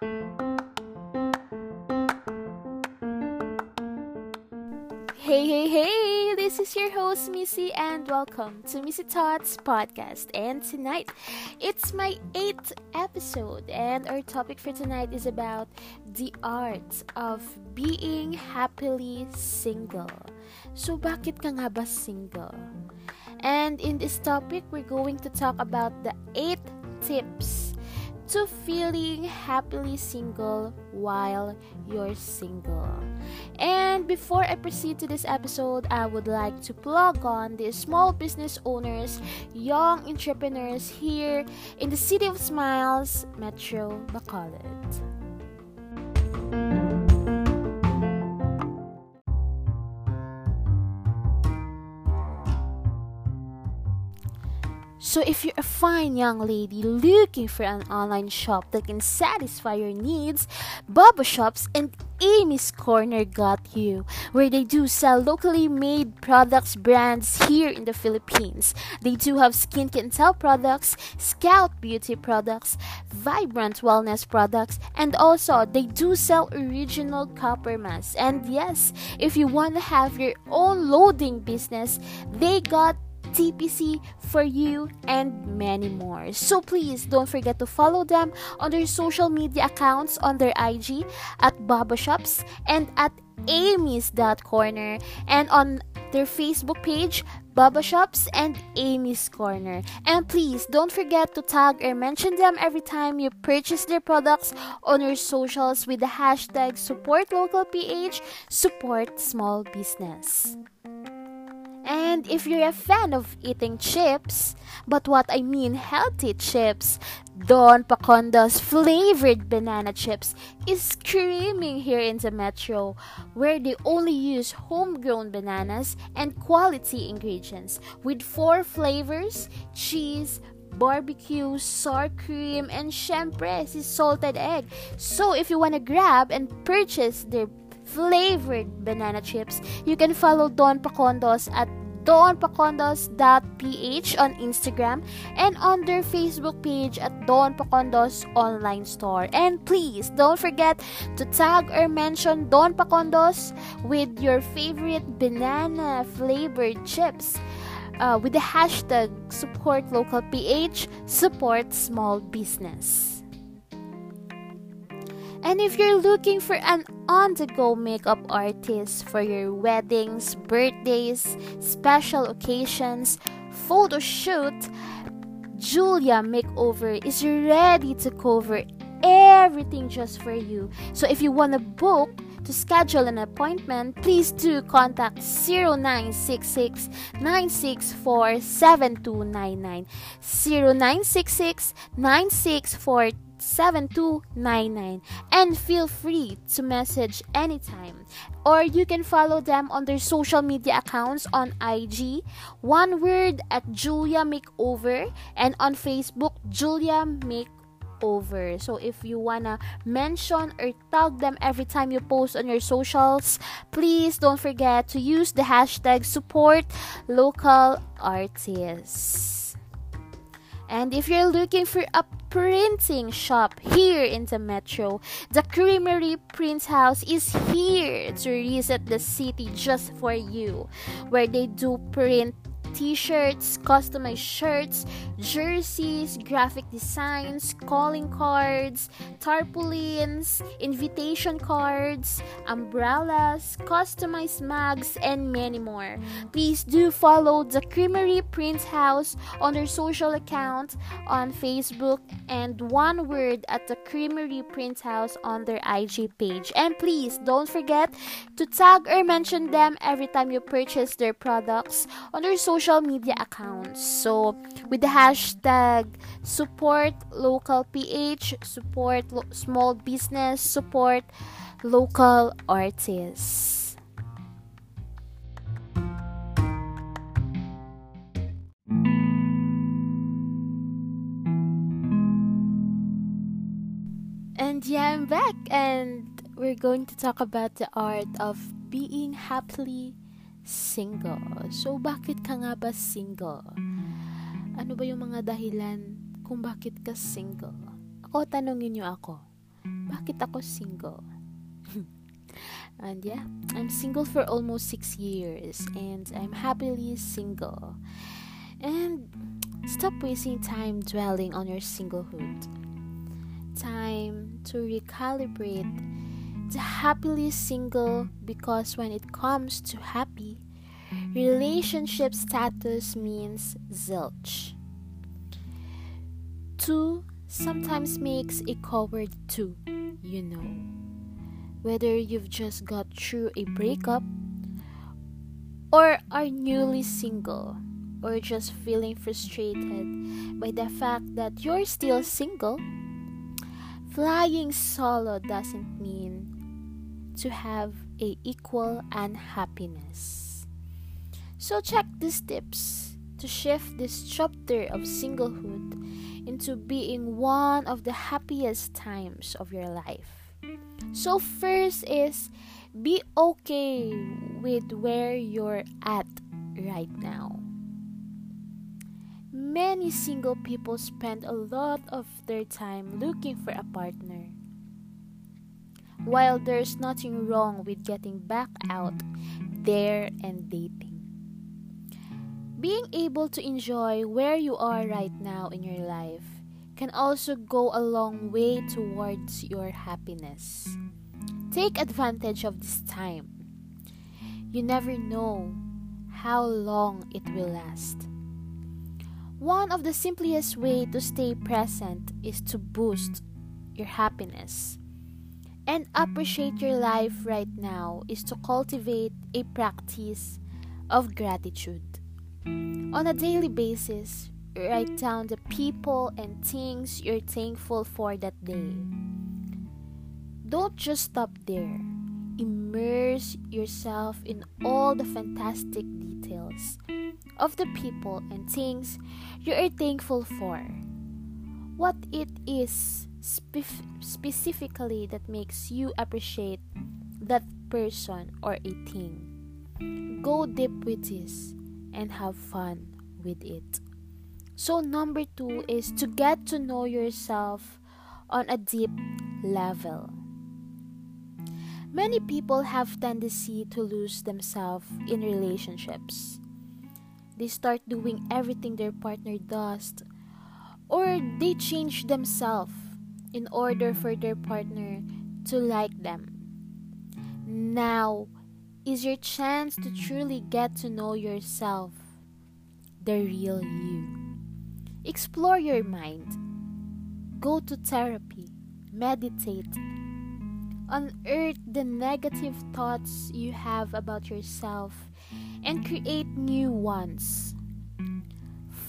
Hey, hey, hey! This is your host, Missy, and welcome to Missy Thoughts Podcast. And tonight, it's my eighth episode, and our topic for tonight is about the art of being happily single. So, bakit ka nga ba single? And in this topic, we're going to talk about the eight tips to feeling happily single while you're single. And before I proceed to this episode, I would like to plug on the small business owners, young entrepreneurs here in the City of Smiles, Metro Bacolod. So, if you're a fine young lady looking for an online shop that can satisfy your needs, Baba Shops and Amy's Corner got you, where they do sell locally made products brands here in the Philippines. They do have Skin Tell products, Scout Beauty products, Vibrant Wellness products, and also they do sell original copper masks. And yes, if you want to have your own loading business, they got TPC for you, and many more. So please don't forget to follow them on their social media accounts on their IG at Baba Shops and at Amy's Corner and on their Facebook page Baba Shops and Amy's Corner. And please don't forget to tag or mention them every time you purchase their products on your socials with the hashtag support local PH support small business. And if you're a fan of eating chips, but what I mean healthy chips, Don Pacondo's flavored banana chips is screaming here in the metro, where they only use homegrown bananas and quality ingredients with four flavors cheese, barbecue, sour cream, and syempre, salted egg. So if you want to grab and purchase their flavored banana chips, you can follow Don Pacondos at donpacondos.ph on Instagram and on their Facebook page at Don Pacondos Online Store. And please don't forget to tag or mention Don Pacondos with your favorite banana flavored chips. Uh, with the hashtag support local ph support small business and if you're looking for an on the go makeup artist for your weddings, birthdays, special occasions, photo shoot, Julia Makeover is ready to cover everything just for you. So if you want to book, to schedule an appointment, please do contact 0966 964 7299. 0966 964 7299 and feel free to message anytime. Or you can follow them on their social media accounts on IG one word at Julia Makeover and on Facebook Julia Makeover. So if you wanna mention or tag them every time you post on your socials please don't forget to use the hashtag support local artists and if you're looking for a printing shop here in the metro. The Creamery Print House is here to reset the city just for you, where they do print t-shirts, customized shirts, jerseys, graphic designs, calling cards, tarpaulins, invitation cards, umbrellas, customized mugs, and many more. Please do follow the Creamery Print House on their social account on Facebook and one word at the Creamery Print House on their IG page. And please don't forget to tag or mention them every time you purchase their products on their social social media accounts. So, with the hashtag support local PH, support lo- small business, support local artists. And yeah, I'm back, and we're going to talk about the art of being happily single. So, bakit ka nga ba single? Ano ba yung mga dahilan kung bakit ka single? Ako, tanongin niyo ako. bakit ako single? and yeah, I'm single for almost six years and I'm happily single. And stop wasting time dwelling on your singlehood. Time to recalibrate the happily single because when it comes to happy, relationship status means zilch. Two sometimes makes a coward too, you know. Whether you've just got through a breakup, or are newly single, or just feeling frustrated by the fact that you're still single, flying solo doesn't mean to have a equal and happiness. So check these tips to shift this chapter of singlehood into being one of the happiest times of your life. So, first is be okay with where you're at right now. Many single people spend a lot of their time looking for a partner. While there's nothing wrong with getting back out there and dating. Being able to enjoy where you are right now in your life can also go a long way towards your happiness. Take advantage of this time. You never know how long it will last. One of the simplest way to stay present is to boost your happiness. And appreciate your life right now is to cultivate a practice of gratitude. On a daily basis, write down the people and things you're thankful for that day. Don't just stop there. Immerse yourself in all the fantastic details of the people and things you are thankful for. What it is spe- specifically that makes you appreciate that person or a thing. Go deep with this and have fun with it. So, number two is to get to know yourself on a deep level. Many people have tendency to lose themselves in relationships. They start doing everything their partner does or they change themselves in order for their partner to like them. Now, is your chance to truly get to know yourself, the real you. Explore your mind. Go to therapy. Meditate. Unearth the negative thoughts you have about yourself and create new ones.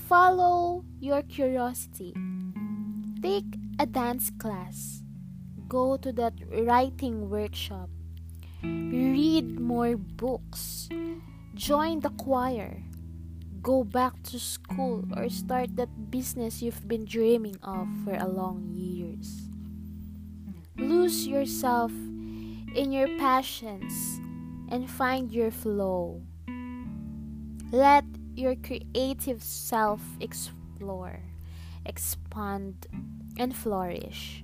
Follow your curiosity. Take a dance class. Go to that writing workshop read more books, join the choir, go back to school, or start that business you've been dreaming of for a long years. Lose yourself in your passions and find your flow. Let your creative self explore, expand, and flourish.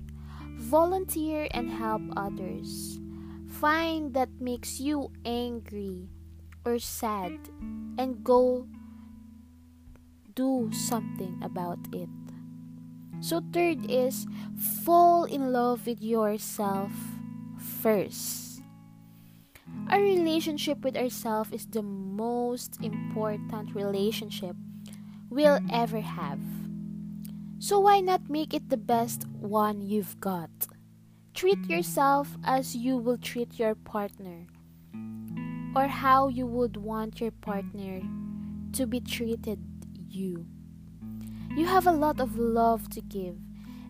Volunteer and help others Find that makes you angry or sad and go do something about it. So, third is fall in love with yourself first. A relationship with ourselves is the most important relationship we'll ever have. So, why not make it the best one you've got? Treat yourself as you will treat your partner, or how you would want your partner to be treated you. You have a lot of love to give,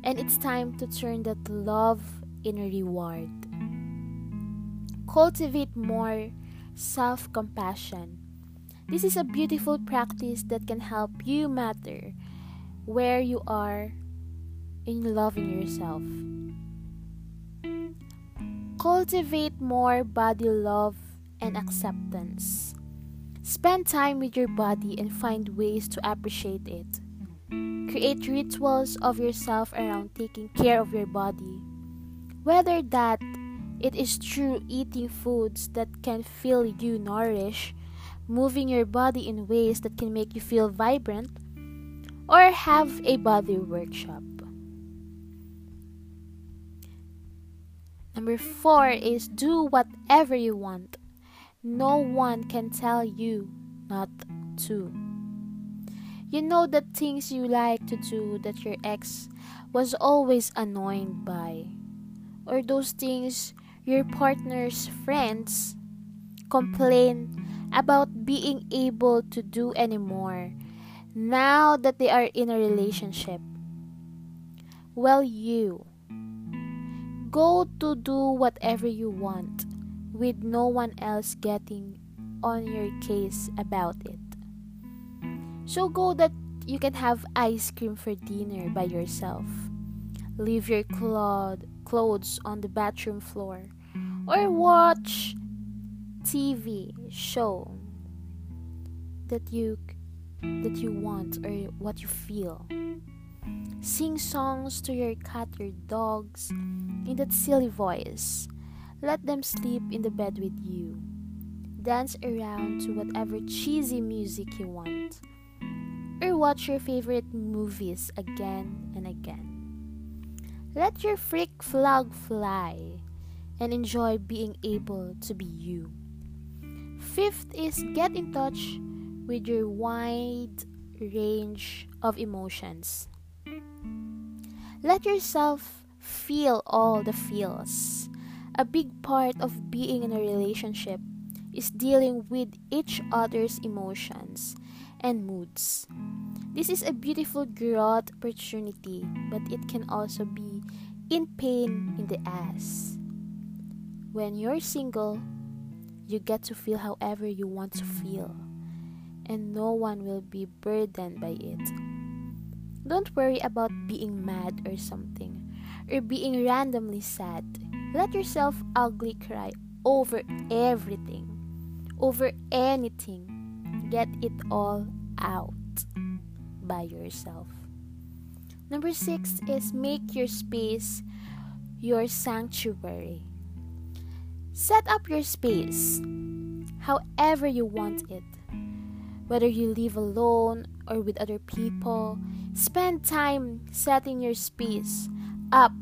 and it's time to turn that love in a reward. Cultivate more self compassion. This is a beautiful practice that can help you matter where you are in loving yourself. Cultivate more body love and acceptance. Spend time with your body and find ways to appreciate it. Create rituals of yourself around taking care of your body. Whether that it is through eating foods that can fill you nourish, moving your body in ways that can make you feel vibrant, or have a body workshop. Number four is do whatever you want. No one can tell you not to. You know the things you like to do that your ex was always annoyed by, or those things your partner's friends complain about being able to do anymore now that they are in a relationship. Well, you go to do whatever you want with no one else getting on your case about it. So go that you can have ice cream for dinner by yourself. Leave your clothes on the bathroom floor or watch TV show that you that you want or what you feel. Sing songs to your cat your dogs in that silly voice. Let them sleep in the bed with you. Dance around to whatever cheesy music you want. Or watch your favorite movies again and again. Let your freak flag fly and enjoy being able to be you. Fifth is get in touch with your wide range of emotions. Let yourself feel all the feels. A big part of being in a relationship is dealing with each other's emotions and moods. This is a beautiful growth opportunity, but it can also be in pain in the ass. When you're single, you get to feel however you want to feel, and no one will be burdened by it. Don't worry about being mad or something, or being randomly sad. Let yourself ugly cry over everything, over anything. Get it all out by yourself. Number six is make your space your sanctuary. Set up your space however you want it. Whether you live alone or with other people, spend time setting your space up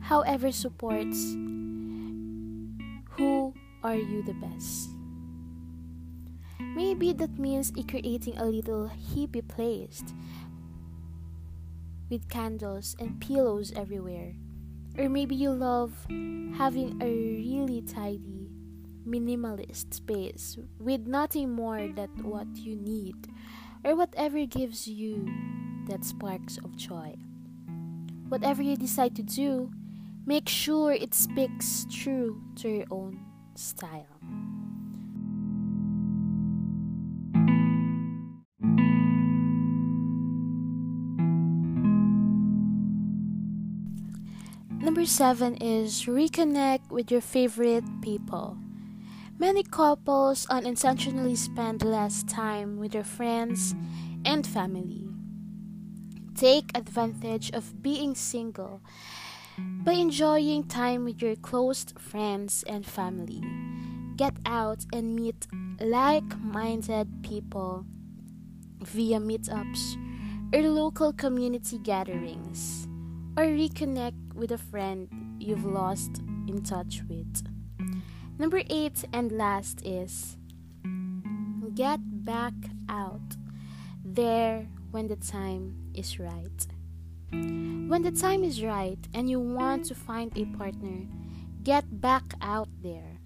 however supports who are you the best. Maybe that means creating a little hippie place with candles and pillows everywhere. Or maybe you love having a really tidy, minimalist space with nothing more than what you need, or whatever gives you that sparks of joy. Whatever you decide to do, make sure it speaks true to your own style. Number seven is reconnect with your favorite people. Many couples unintentionally spend less time with their friends and family. Take advantage of being single by enjoying time with your close friends and family. Get out and meet like minded people via meetups or local community gatherings or reconnect with a friend you've lost in touch with. Number eight and last is get back out there when the time is right. When the time is right and you want to find a partner, get back out there.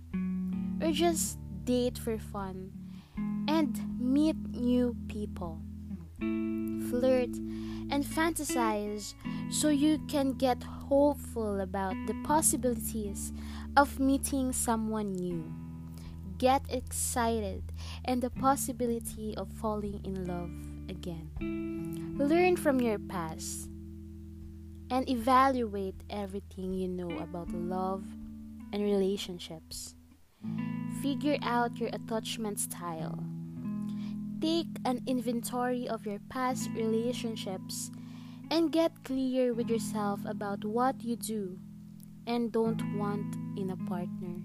Or just date for fun and meet new people. Flirt and fantasize so you can get hopeful about the possibilities of meeting someone new. Get excited and the possibility of falling in love again. Learn from your past and evaluate everything you know about love and relationships. Figure out your attachment style Take an inventory of your past relationships and get clear with yourself about what you do and don't want in a partner.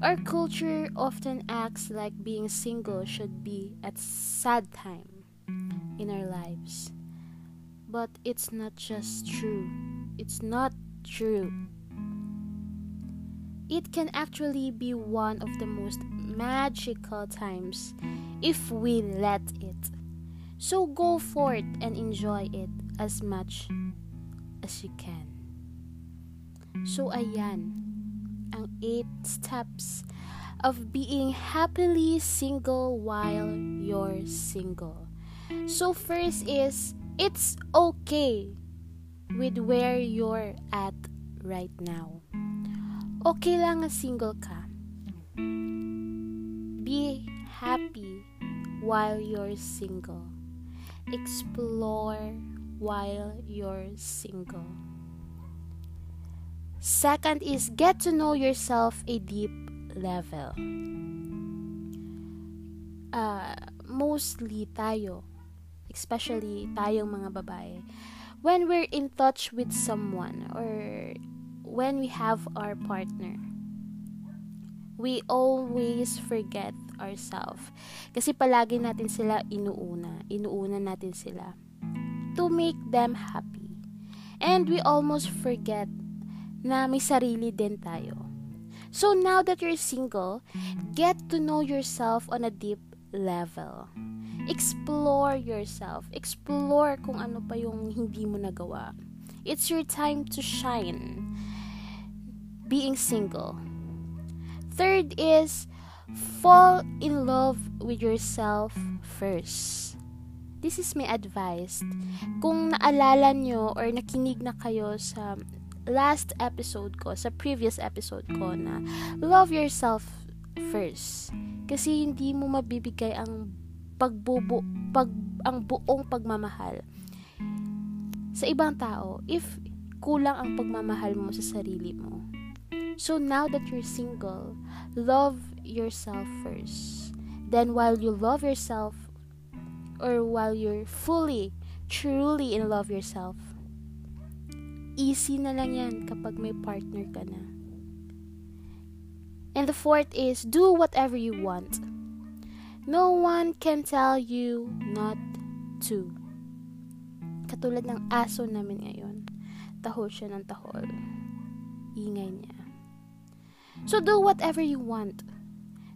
Our culture often acts like being single should be a sad time in our lives. But it's not just true. It's not true. It can actually be one of the most magical times if we let it. So go forth and enjoy it as much as you can. So ayan, ang 8 steps of being happily single while you're single. So first is it's okay with where you're at right now. Okay lang na single ka. Be happy while you're single. Explore while you're single. Second is get to know yourself a deep level. Uh, mostly tayo, especially tayong mga babae, when we're in touch with someone or when we have our partner, we always forget ourselves. Kasi palagi natin sila inuuna. Inuuna natin sila to make them happy. And we almost forget na may sarili din tayo. So now that you're single, get to know yourself on a deep level. Explore yourself. Explore kung ano pa yung hindi mo nagawa. It's your time to shine. Being single. Third is fall in love with yourself first. This is my advice. Kung naalala nyo or nakinig na kayo sa last episode ko, sa previous episode ko na love yourself first. Kasi hindi mo mabibigay ang pagbubu pag ang buong pagmamahal sa ibang tao if kulang ang pagmamahal mo sa sarili mo. So now that you're single, love yourself first. Then while you love yourself or while you're fully truly in love yourself, easy na lang yan kapag may partner ka na. And the fourth is do whatever you want. No one can tell you not to. Katulad ng aso namin ngayon. Tahol siya ng tahol. Ingay niya. So do whatever you want.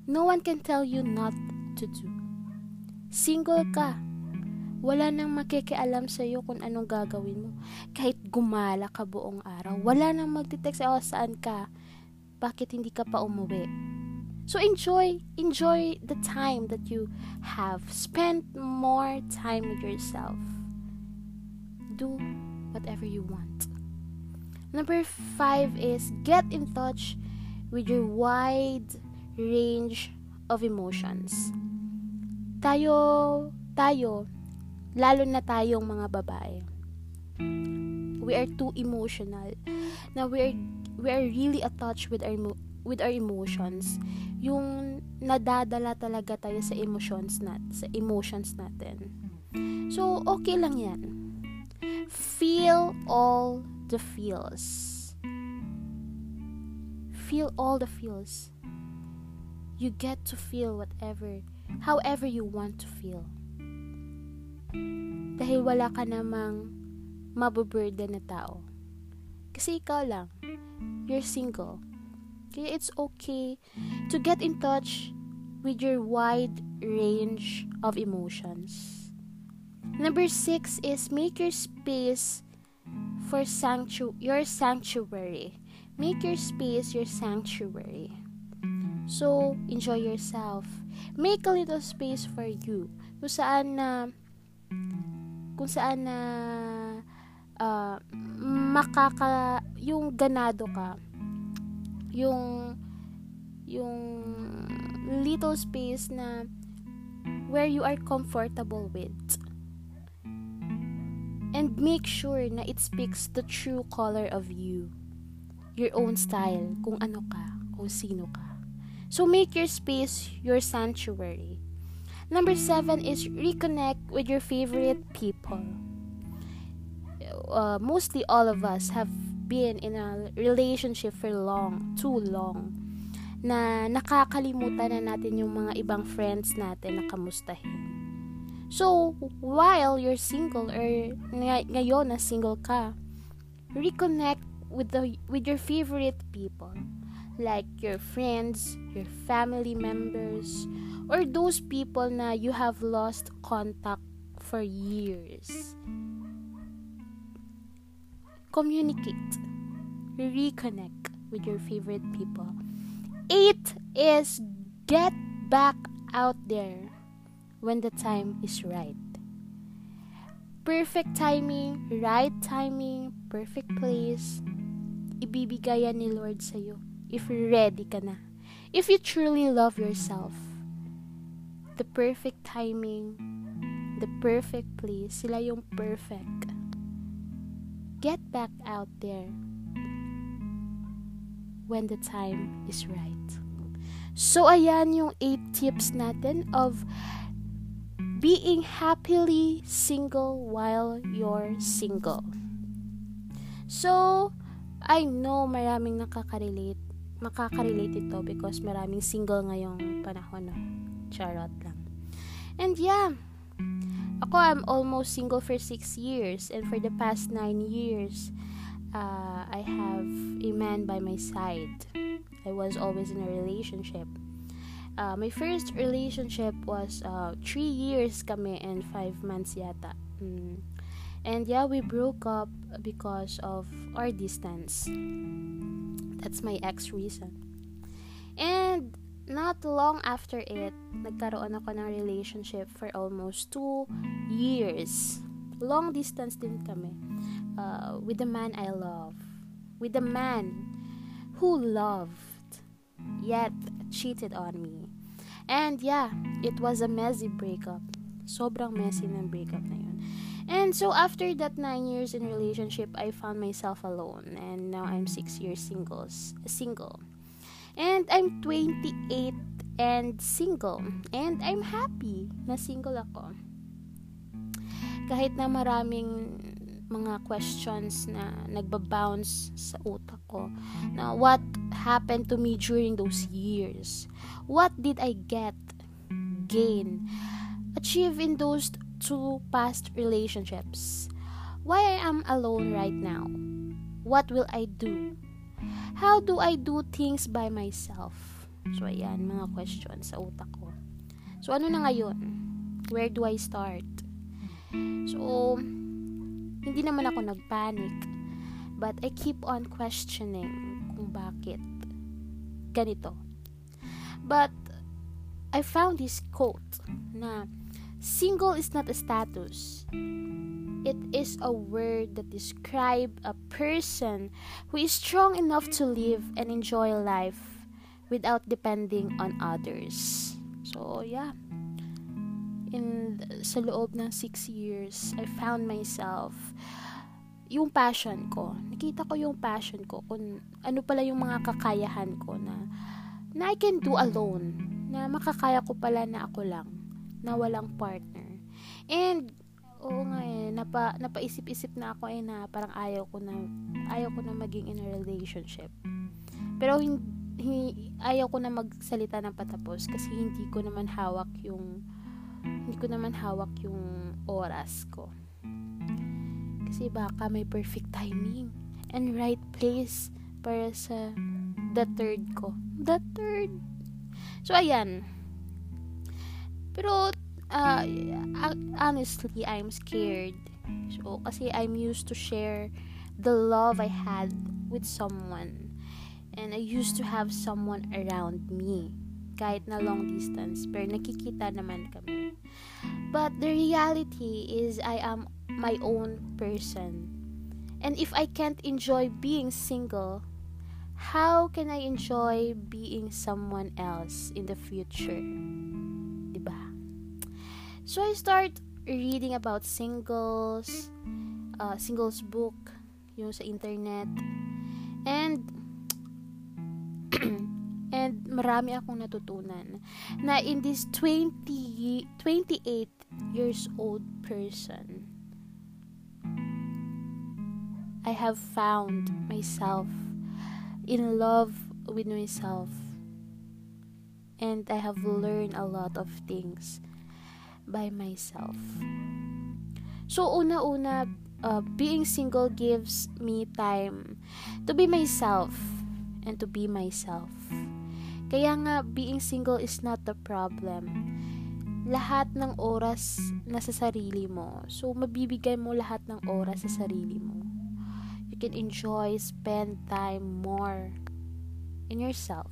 No one can tell you not to do. Single ka. Wala nang makikialam sa iyo kung anong gagawin mo. Kahit gumala ka buong araw, wala nang magtitext sa oh, saan ka. Bakit hindi ka pa umuwi? So enjoy enjoy the time that you have. Spend more time with yourself. Do whatever you want. Number 5 is get in touch with your wide range of emotions. Tayo, tayo, lalo na tayong mga babae. We are too emotional. Now we are we are really attached with our with our emotions, yung nadadala talaga tayo sa emotions nat sa emotions natin. So, okay lang 'yan. Feel all the feels. Feel all the feels. You get to feel whatever, however you want to feel. Dahil wala ka namang mabuburden na tao. Kasi ikaw lang. You're single Okay, it's okay to get in touch with your wide range of emotions. Number six is make your space for sanctu- your sanctuary. Make your space your sanctuary. So, enjoy yourself. Make a little space for you. Kung saan na kung saan na uh, makaka yung ganado ka yung yung little space na where you are comfortable with. And make sure na it speaks the true color of you. Your own style, kung ano ka, kung sino ka. So make your space your sanctuary. Number seven is reconnect with your favorite people. Uh, mostly all of us have been in a relationship for long, too long, na nakakalimutan na natin yung mga ibang friends natin na kamustahin. So, while you're single or ngay- ngayon na single ka, reconnect with the with your favorite people like your friends, your family members, or those people na you have lost contact for years. Communicate. Reconnect with your favorite people. Eight is get back out there when the time is right. Perfect timing, right timing, perfect place, ibibigay ni Lord sa'yo if ready ka na. If you truly love yourself the perfect timing, the perfect place, sila yung perfect. Get back out there when the time is right. So, ayan yung 8 tips natin of being happily single while you're single. So, I know maraming nakaka-relate. Makaka-relate ito because maraming single ngayong panahon. No? Charot lang. And yeah, ako I'm almost single for 6 years and for the past 9 years, uh, I have a man by my side. I was always in a relationship. Uh, my first relationship was uh, 3 years kami and 5 months yata. Mm. And yeah, we broke up because of our distance. That's my ex reason. And not long after it, nagkaroon ako ng relationship for almost two years. Long distance din kami. Uh, with the man I love. With the man who loved, yet cheated on me. And yeah, it was a messy breakup. Sobrang messy ng breakup na yun. And so after that nine years in relationship, I found myself alone. And now I'm six years singles, single. And I'm 28 and single. And I'm happy na single ako. Kahit na maraming mga questions na nagbabounce sa utak ko na what happened to me during those years? What did I get, gain, achieve in those two past relationships? Why I am alone right now? What will I do? How do I do things by myself? So, ayan, mga questions sa utak ko. So, ano na ngayon? Where do I start? So, hindi naman ako nagpanic. But I keep on questioning kung bakit ganito. But, I found this quote na single is not a status. It is a word that describes a person who is strong enough to live and enjoy life without depending on others. So, yeah. In sa loob ng six years, I found myself yung passion ko. Nakita ko yung passion ko kung ano pala yung mga kakayahan ko na na I can do alone. Na makakaya ko pala na ako lang. Na walang partner. And oo nga eh, napa, napaisip-isip na ako eh na parang ayaw ko na, ayaw ko na maging in a relationship. Pero hindi, ayaw ko na magsalita ng patapos kasi hindi ko naman hawak yung, hindi ko naman hawak yung oras ko. Kasi baka may perfect timing and right place para sa the third ko. The third. So, ayan. Pero, uh, honestly, I'm scared. So, kasi I'm used to share the love I had with someone. And I used to have someone around me. Kahit na long distance. Pero nakikita naman kami. But the reality is I am my own person. And if I can't enjoy being single, how can I enjoy being someone else in the future? So I start reading about singles, uh, singles book, yung sa internet. And and marami akong natutunan na in this 20 28 years old person I have found myself in love with myself. And I have learned a lot of things by myself. So, una-una, uh, being single gives me time to be myself and to be myself. Kaya nga, being single is not the problem. Lahat ng oras nasa sarili mo. So, mabibigay mo lahat ng oras sa sarili mo. You can enjoy, spend time more in yourself.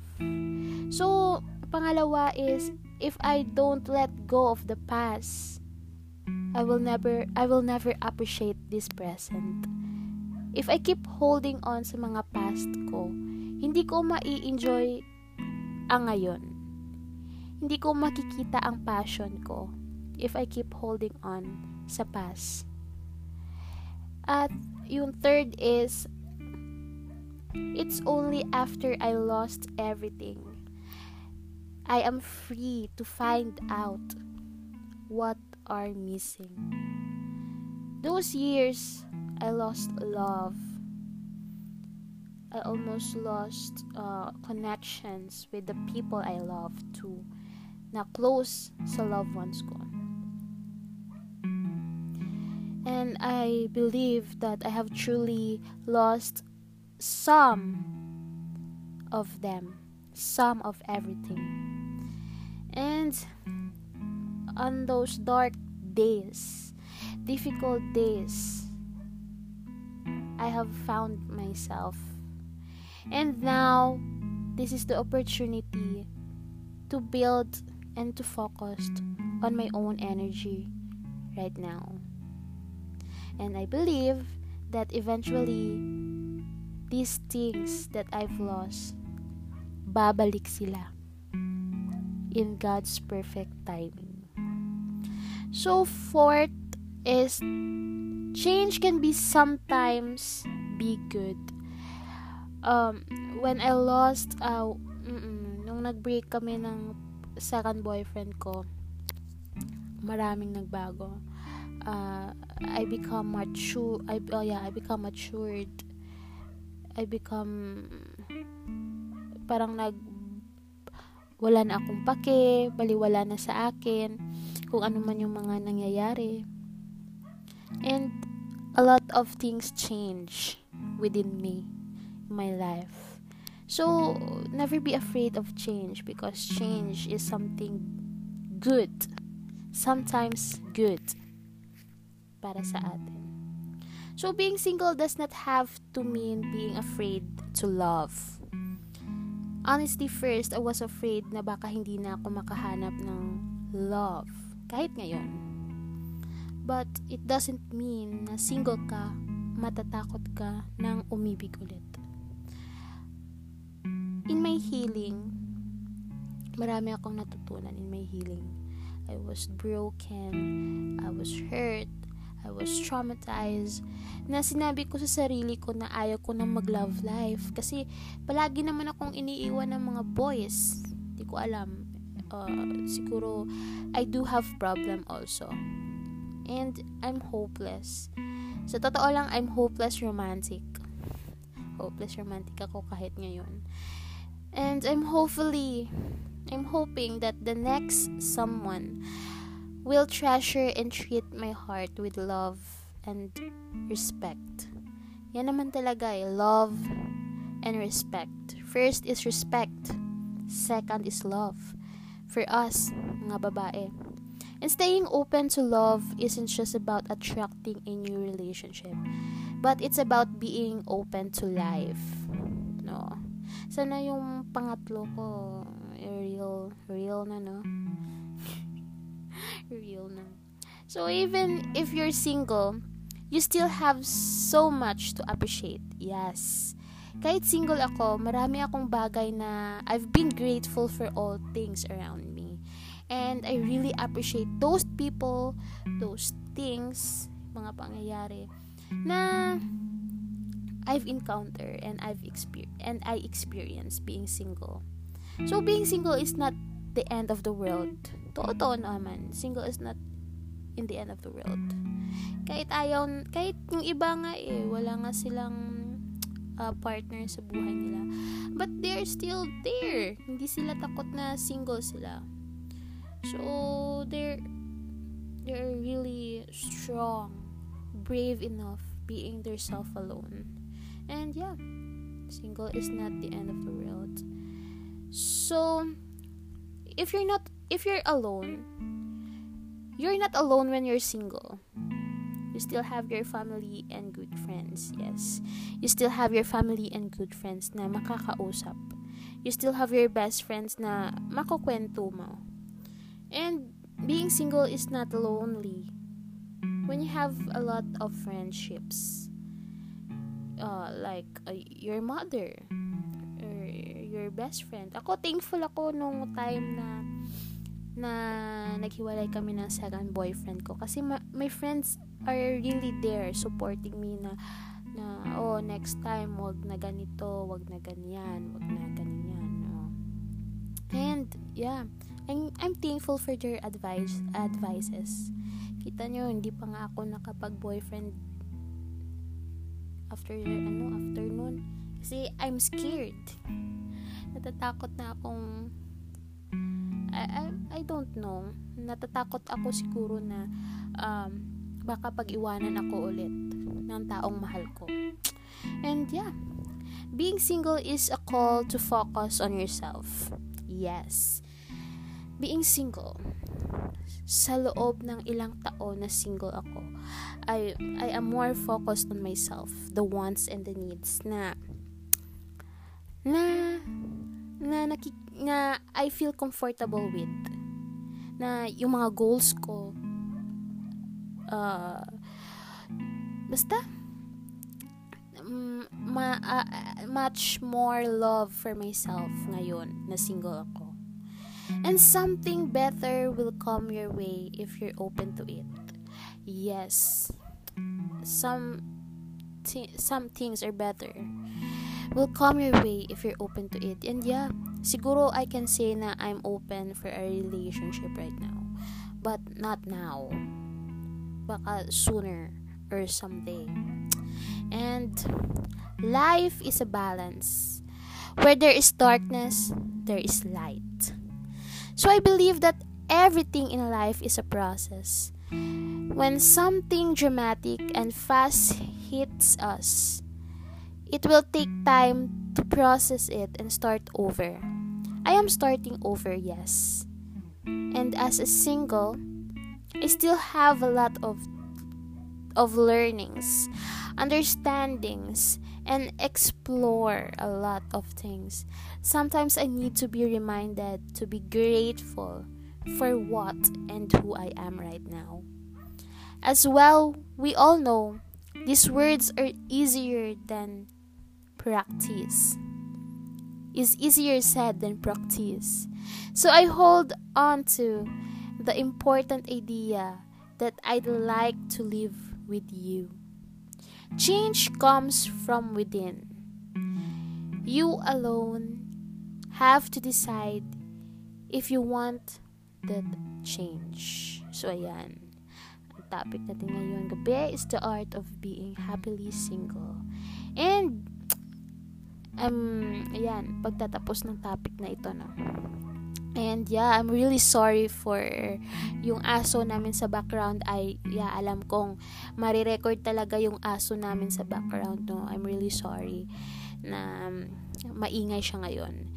So, pangalawa is, if I don't let go of the past, I will never I will never appreciate this present. If I keep holding on sa mga past ko, hindi ko mai-enjoy ang ngayon. Hindi ko makikita ang passion ko if I keep holding on sa past. At yung third is, it's only after I lost everything, I am free to find out what are missing. Those years, I lost love I almost lost uh, connections with the people I love too na close sa loved ones ko. And I believe that I have truly lost some of them, some of everything. And on those dark days, difficult days, I have found myself and now, this is the opportunity to build and to focus on my own energy right now. And I believe that eventually, these things that I've lost, babalik sila in God's perfect timing. So, fourth is change can be sometimes be good um, when I lost, uh, nung nag-break kami ng second boyfriend ko, maraming nagbago. Uh, I become mature, I, oh yeah, I become matured. I become, parang nag, wala na akong pake, baliwala na sa akin, kung ano man yung mga nangyayari. And, a lot of things change within me my life. So, never be afraid of change because change is something good. Sometimes good para sa atin. So, being single does not have to mean being afraid to love. Honestly, first, I was afraid na baka hindi na ako makahanap ng love. Kahit ngayon. But, it doesn't mean na single ka, matatakot ka ng umibig ulit in my healing, marami akong natutunan in my healing. I was broken, I was hurt, I was traumatized, na sinabi ko sa sarili ko na ayaw ko na mag-love life. Kasi palagi naman akong iniiwan ng mga boys. Hindi ko alam. Uh, siguro, I do have problem also. And I'm hopeless. Sa totoo lang, I'm hopeless romantic. Hopeless romantic ako kahit ngayon. And I'm hopefully, I'm hoping that the next someone will treasure and treat my heart with love and respect. Yan naman talaga eh, love and respect. First is respect. Second is love. For us, mga babae. And staying open to love isn't just about attracting a new relationship, but it's about being open to life. No. Sana yung pangatlo ko, real, real na, no? Real na. So, even if you're single, you still have so much to appreciate. Yes. Kahit single ako, marami akong bagay na I've been grateful for all things around me. And I really appreciate those people, those things, mga pangyayari na I've encountered and I've experienced and I experienced being single. So being single is not the end of the world. Totoo naman, single is not in the end of the world. kahit ayaw, kahit yung iba nga eh, wala nga silang uh, partner sa buhay nila. But they're still there. Hindi sila takot na single sila. So, they're, they're really strong, brave enough being their self alone. And yeah, single is not the end of the world. So, if you're not, if you're alone, you're not alone when you're single. You still have your family and good friends. Yes. You still have your family and good friends na makakausap. You still have your best friends na makukwento mo. And being single is not lonely. When you have a lot of friendships, uh, like uh, your mother your best friend. Ako thankful ako nung time na na naghiwalay kami ng second boyfriend ko kasi ma- my friends are really there supporting me na na oh next time wag na ganito wag na ganyan wag na ganyan no? and yeah I'm, I'm thankful for their advice advices kita nyo hindi pa nga ako nakapag boyfriend after ano after noon kasi I'm scared natatakot na akong I, I, I don't know natatakot ako siguro na um, baka pag-iwanan ako ulit ng taong mahal ko. And yeah, being single is a call to focus on yourself. Yes. Being single, sa loob ng ilang taon na single ako, I, I am more focused on myself, the wants and the needs na na na, nakik, na I feel comfortable with na yung mga goals ko uh, basta um, ma, uh, much more love for myself ngayon na single ako. And something better will come your way if you're open to it. Yes. Some t- some things are better will come your way if you're open to it. And yeah, siguro I can say na I'm open for a relationship right now. But not now baka sooner or someday. And life is a balance. Where there is darkness, there is light. So I believe that everything in life is a process. When something dramatic and fast hits us, it will take time to process it and start over. I am starting over, yes. And as a single, I still have a lot of of learnings, understandings, and explore a lot of things. Sometimes I need to be reminded to be grateful for what and who I am right now. As well, we all know these words are easier than practice. Is easier said than practice. So I hold on to the important idea that I'd like to live with you. Change comes from within. You alone have to decide if you want that change. So, ayan. Ang topic natin ngayon gabi is the art of being happily single. And, um, ayan, pagtatapos ng topic na ito, no? And yeah, I'm really sorry for yung aso namin sa background. Ay, yeah, alam kong marirecord talaga yung aso namin sa background, no? I'm really sorry na um, maingay siya ngayon.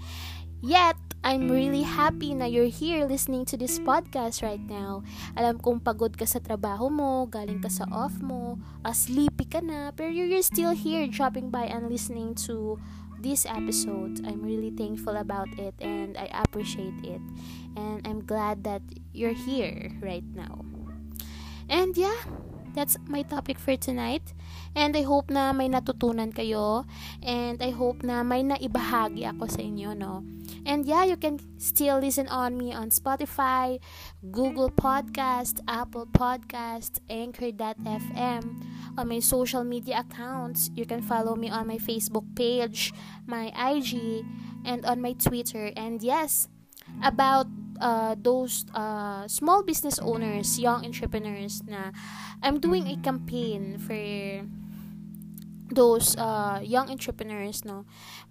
Yet, I'm really happy na you're here listening to this podcast right now. Alam kong pagod ka sa trabaho mo, galing ka sa off mo, uh, sleepy ka na, pero you're still here dropping by and listening to this episode. I'm really thankful about it and I appreciate it. And I'm glad that you're here right now. And yeah, that's my topic for tonight. And I hope na may natutunan kayo. And I hope na may naibahagi ako sa inyo, no? And yeah, you can still listen on me on Spotify, Google Podcast, Apple Podcast, Anchor.fm, on my social media accounts. You can follow me on my Facebook page, my IG, and on my Twitter. And yes, about uh, those uh, small business owners, young entrepreneurs na I'm doing a campaign for those uh, young entrepreneurs, no?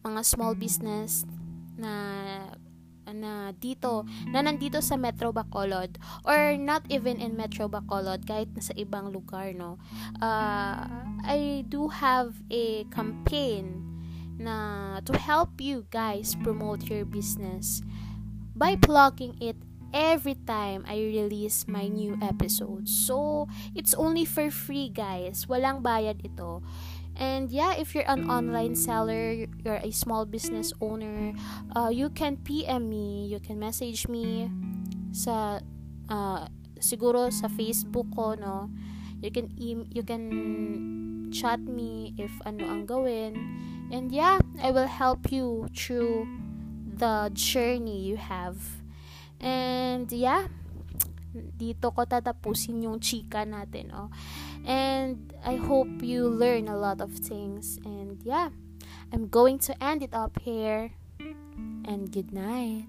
Mga small business na na dito, na nandito sa Metro Bacolod or not even in Metro Bacolod kahit nasa ibang lugar no. Uh, I do have a campaign na to help you guys promote your business by plugging it every time I release my new episode. So, it's only for free, guys. Walang bayad ito. And yeah, if you're an online seller, you're a small business owner, uh, you can PM me, you can message me sa uh, siguro sa Facebook ko, no. You can e- you can chat me if ano ang gawin. And yeah, I will help you through the journey you have. And yeah, dito ko tatapusin yung chika natin, oh. And I hope you learn a lot of things. And yeah, I'm going to end it up here. And good night.